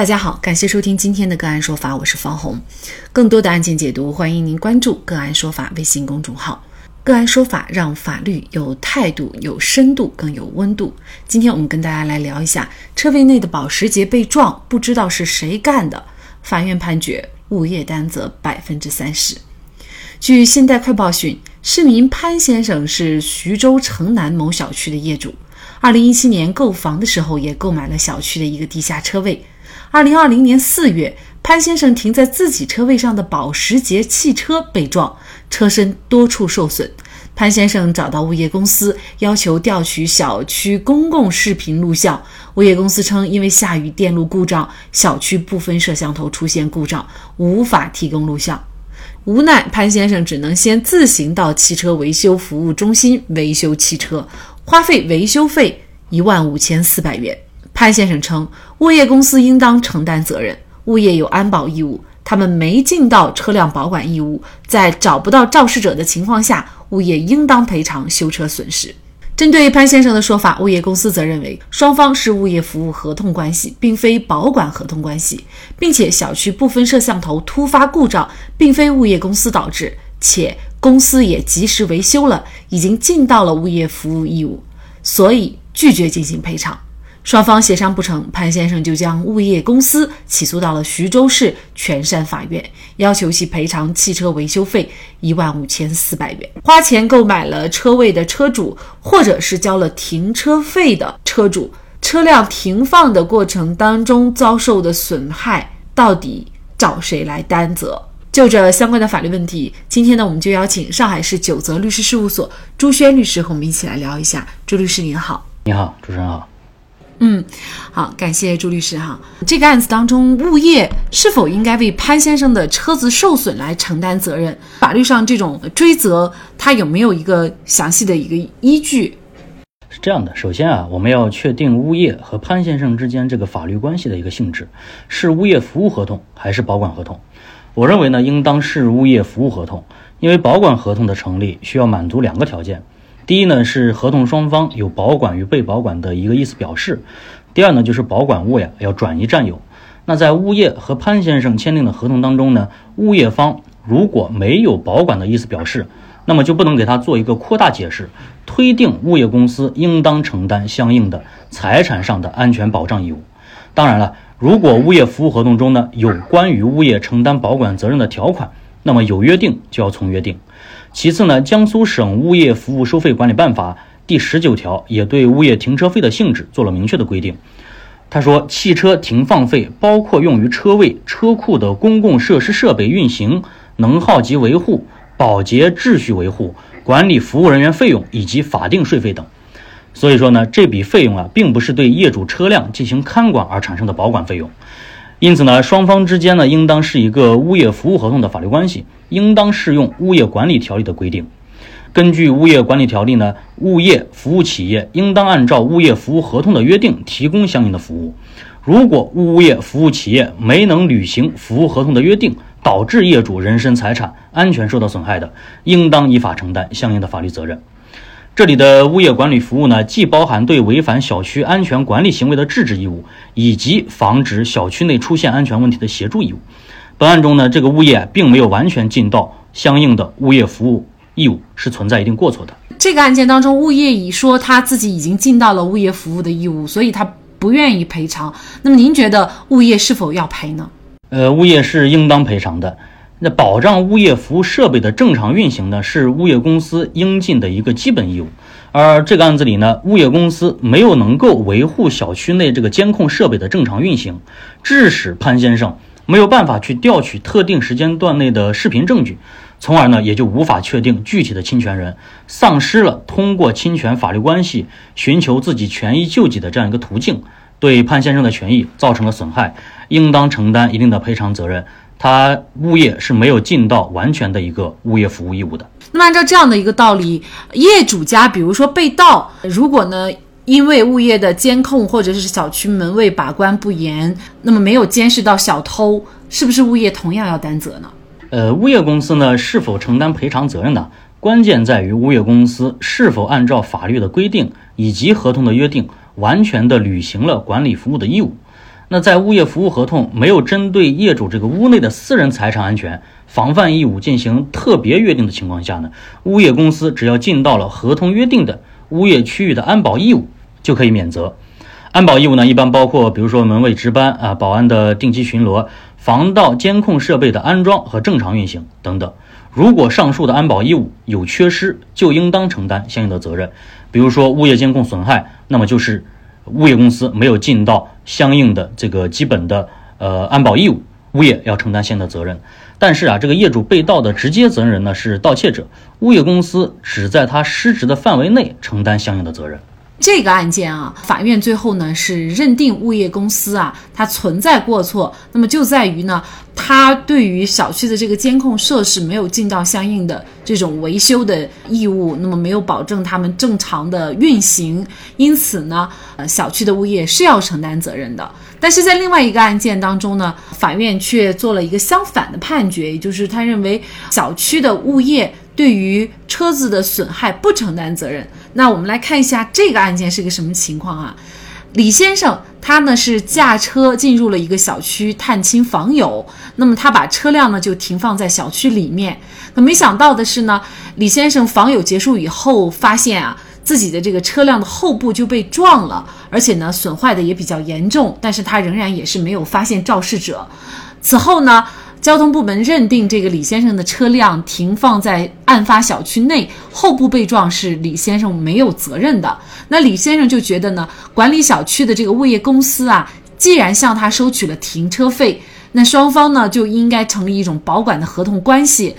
大家好，感谢收听今天的个案说法，我是方红。更多的案件解读，欢迎您关注“个案说法”微信公众号。个案说法让法律有态度、有深度、更有温度。今天我们跟大家来聊一下车位内的保时捷被撞，不知道是谁干的。法院判决物业担责百分之三十。据现代快报讯，市民潘先生是徐州城南某小区的业主，二零一七年购房的时候也购买了小区的一个地下车位。二零二零年四月，潘先生停在自己车位上的保时捷汽车被撞，车身多处受损。潘先生找到物业公司，要求调取小区公共视频录像。物业公司称，因为下雨、电路故障，小区部分摄像头出现故障，无法提供录像。无奈，潘先生只能先自行到汽车维修服务中心维修汽车，花费维修费一万五千四百元。潘先生称，物业公司应当承担责任，物业有安保义务，他们没尽到车辆保管义务，在找不到肇事者的情况下，物业应当赔偿修车损失。针对潘先生的说法，物业公司则认为，双方是物业服务合同关系，并非保管合同关系，并且小区部分摄像头突发故障，并非物业公司导致，且公司也及时维修了，已经尽到了物业服务义务，所以拒绝进行赔偿。双方协商不成，潘先生就将物业公司起诉到了徐州市泉山法院，要求其赔偿汽车维修费一万五千四百元。花钱购买了车位的车主，或者是交了停车费的车主，车辆停放的过程当中遭受的损害，到底找谁来担责？就这相关的法律问题，今天呢，我们就邀请上海市九泽律师事务所朱轩律师和我们一起来聊一下。朱律师您好，你好，主持人好。嗯，好，感谢朱律师哈。这个案子当中，物业是否应该为潘先生的车子受损来承担责任？法律上这种追责，它有没有一个详细的一个依据？是这样的，首先啊，我们要确定物业和潘先生之间这个法律关系的一个性质，是物业服务合同还是保管合同？我认为呢，应当是物业服务合同，因为保管合同的成立需要满足两个条件。第一呢是合同双方有保管与被保管的一个意思表示，第二呢就是保管物呀要转移占有。那在物业和潘先生签订的合同当中呢，物业方如果没有保管的意思表示，那么就不能给他做一个扩大解释，推定物业公司应当承担相应的财产上的安全保障义务。当然了，如果物业服务合同中呢有关于物业承担保管责任的条款，那么有约定就要从约定。其次呢，江苏省物业服务收费管理办法第十九条也对物业停车费的性质做了明确的规定。他说，汽车停放费包括用于车位、车库的公共设施设备运行、能耗及维护、保洁秩序维护、管理服务人员费用以及法定税费等。所以说呢，这笔费用啊，并不是对业主车辆进行看管而产生的保管费用。因此呢，双方之间呢，应当是一个物业服务合同的法律关系，应当适用物业管理条例的规定。根据物业管理条例呢，物业服务企业应当按照物业服务合同的约定提供相应的服务。如果物业服务企业没能履行服务合同的约定，导致业主人身财产安全受到损害的，应当依法承担相应的法律责任。这里的物业管理服务呢，既包含对违反小区安全管理行为的制止义务，以及防止小区内出现安全问题的协助义务。本案中呢，这个物业并没有完全尽到相应的物业服务义务，是存在一定过错的。这个案件当中，物业已说他自己已经尽到了物业服务的义务，所以他不愿意赔偿。那么您觉得物业是否要赔呢？呃，物业是应当赔偿的。那保障物业服务设备的正常运行呢，是物业公司应尽的一个基本义务。而这个案子里呢，物业公司没有能够维护小区内这个监控设备的正常运行，致使潘先生没有办法去调取特定时间段内的视频证据，从而呢也就无法确定具体的侵权人，丧失了通过侵权法律关系寻求自己权益救济的这样一个途径，对潘先生的权益造成了损害，应当承担一定的赔偿责任。他物业是没有尽到完全的一个物业服务义务的。那么按照这样的一个道理，业主家比如说被盗，如果呢因为物业的监控或者是小区门卫把关不严，那么没有监视到小偷，是不是物业同样要担责呢？呃，物业公司呢是否承担赔偿责任呢？关键在于物业公司是否按照法律的规定以及合同的约定，完全的履行了管理服务的义务。那在物业服务合同没有针对业主这个屋内的私人财产安全防范义务进行特别约定的情况下呢，物业公司只要尽到了合同约定的物业区域的安保义务，就可以免责。安保义务呢，一般包括比如说门卫值班啊、保安的定期巡逻、防盗监控设备的安装和正常运行等等。如果上述的安保义务有缺失，就应当承担相应的责任。比如说物业监控损害，那么就是物业公司没有尽到相应的这个基本的呃安保义务，物业要承担相应的责任。但是啊，这个业主被盗的直接责任人呢是盗窃者，物业公司只在他失职的范围内承担相应的责任。这个案件啊，法院最后呢是认定物业公司啊它存在过错，那么就在于呢，他对于小区的这个监控设施没有尽到相应的这种维修的义务，那么没有保证他们正常的运行，因此呢，呃，小区的物业是要承担责任的。但是在另外一个案件当中呢，法院却做了一个相反的判决，也就是他认为小区的物业对于车子的损害不承担责任。那我们来看一下这个案件是个什么情况啊？李先生他呢是驾车进入了一个小区探亲访友，那么他把车辆呢就停放在小区里面。可没想到的是呢，李先生访友结束以后，发现啊自己的这个车辆的后部就被撞了，而且呢损坏的也比较严重，但是他仍然也是没有发现肇事者。此后呢？交通部门认定这个李先生的车辆停放在案发小区内，后部被撞是李先生没有责任的。那李先生就觉得呢，管理小区的这个物业公司啊，既然向他收取了停车费，那双方呢就应该成立一种保管的合同关系。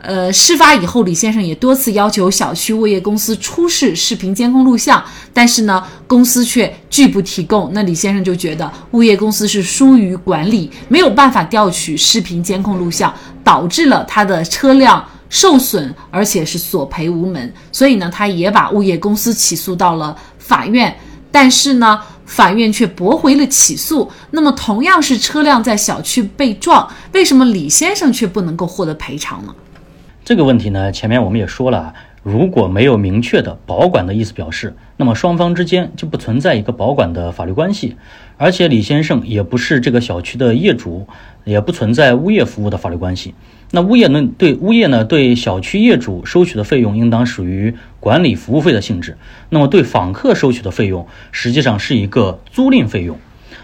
呃，事发以后，李先生也多次要求小区物业公司出示视频监控录像，但是呢，公司却拒不提供。那李先生就觉得物业公司是疏于管理，没有办法调取视频监控录像，导致了他的车辆受损，而且是索赔无门。所以呢，他也把物业公司起诉到了法院，但是呢，法院却驳回了起诉。那么，同样是车辆在小区被撞，为什么李先生却不能够获得赔偿呢？这个问题呢，前面我们也说了啊，如果没有明确的保管的意思表示，那么双方之间就不存在一个保管的法律关系，而且李先生也不是这个小区的业主，也不存在物业服务的法律关系。那物业呢，对物业呢，对小区业主收取的费用应当属于管理服务费的性质，那么对访客收取的费用实际上是一个租赁费用。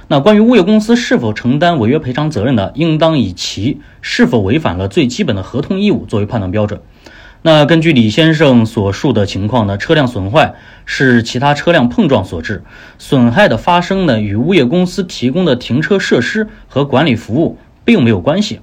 那关于物业公司是否承担违约赔偿责任呢？应当以其是否违反了最基本的合同义务作为判断标准。那根据李先生所述的情况呢，车辆损坏是其他车辆碰撞所致，损害的发生呢与物业公司提供的停车设施和管理服务并没有关系。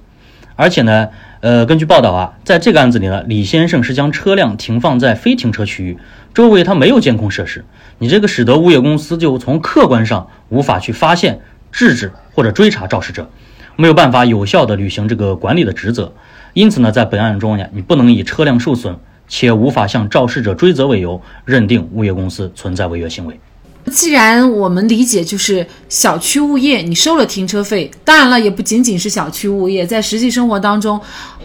而且呢，呃，根据报道啊，在这个案子里呢，李先生是将车辆停放在非停车区域，周围他没有监控设施。你这个使得物业公司就从客观上无法去发现、制止或者追查肇事者，没有办法有效的履行这个管理的职责。因此呢，在本案中呢，你不能以车辆受损且无法向肇事者追责为由，认定物业公司存在违约行为。既然我们理解就是小区物业，你收了停车费，当然了，也不仅仅是小区物业，在实际生活当中，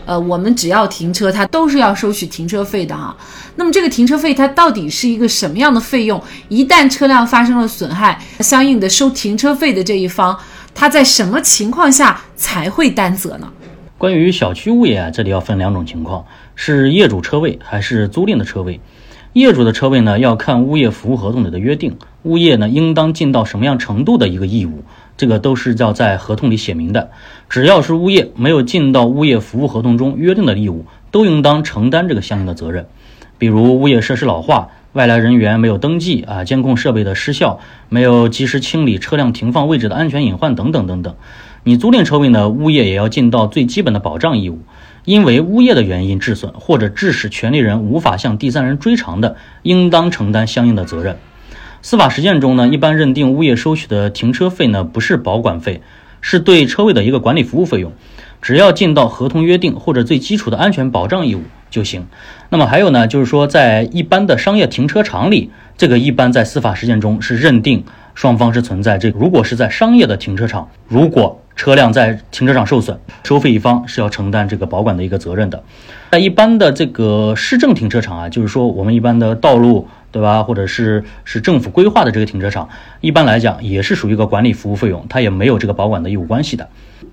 呃，我们只要停车，它都是要收取停车费的哈。那么这个停车费它到底是一个什么样的费用？一旦车辆发生了损害，相应的收停车费的这一方，他在什么情况下才会担责呢？关于小区物业啊，这里要分两种情况：是业主车位还是租赁的车位？业主的车位呢，要看物业服务合同里的约定，物业呢应当尽到什么样程度的一个义务，这个都是要在合同里写明的。只要是物业没有尽到物业服务合同中约定的义务，都应当承担这个相应的责任。比如物业设施老化、外来人员没有登记啊、监控设备的失效、没有及时清理车辆停放位置的安全隐患等等等等。你租赁车位呢，物业也要尽到最基本的保障义务。因为物业的原因致损，或者致使权利人无法向第三人追偿的，应当承担相应的责任。司法实践中呢，一般认定物业收取的停车费呢不是保管费，是对车位的一个管理服务费用，只要尽到合同约定或者最基础的安全保障义务就行。那么还有呢，就是说在一般的商业停车场里，这个一般在司法实践中是认定双方是存在这个，如果是在商业的停车场，如果车辆在停车场受损，收费一方是要承担这个保管的一个责任的。在一般的这个市政停车场啊，就是说我们一般的道路对吧？或者是是政府规划的这个停车场，一般来讲也是属于一个管理服务费用，它也没有这个保管的义务关系的。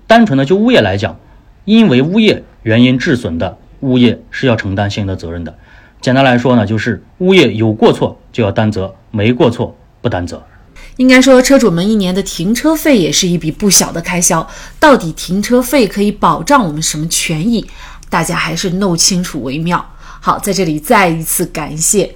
单纯的就物业来讲，因为物业原因致损的，物业是要承担相应的责任的。简单来说呢，就是物业有过错就要担责，没过错不担责。应该说，车主们一年的停车费也是一笔不小的开销。到底停车费可以保障我们什么权益？大家还是弄清楚为妙。好，在这里再一次感谢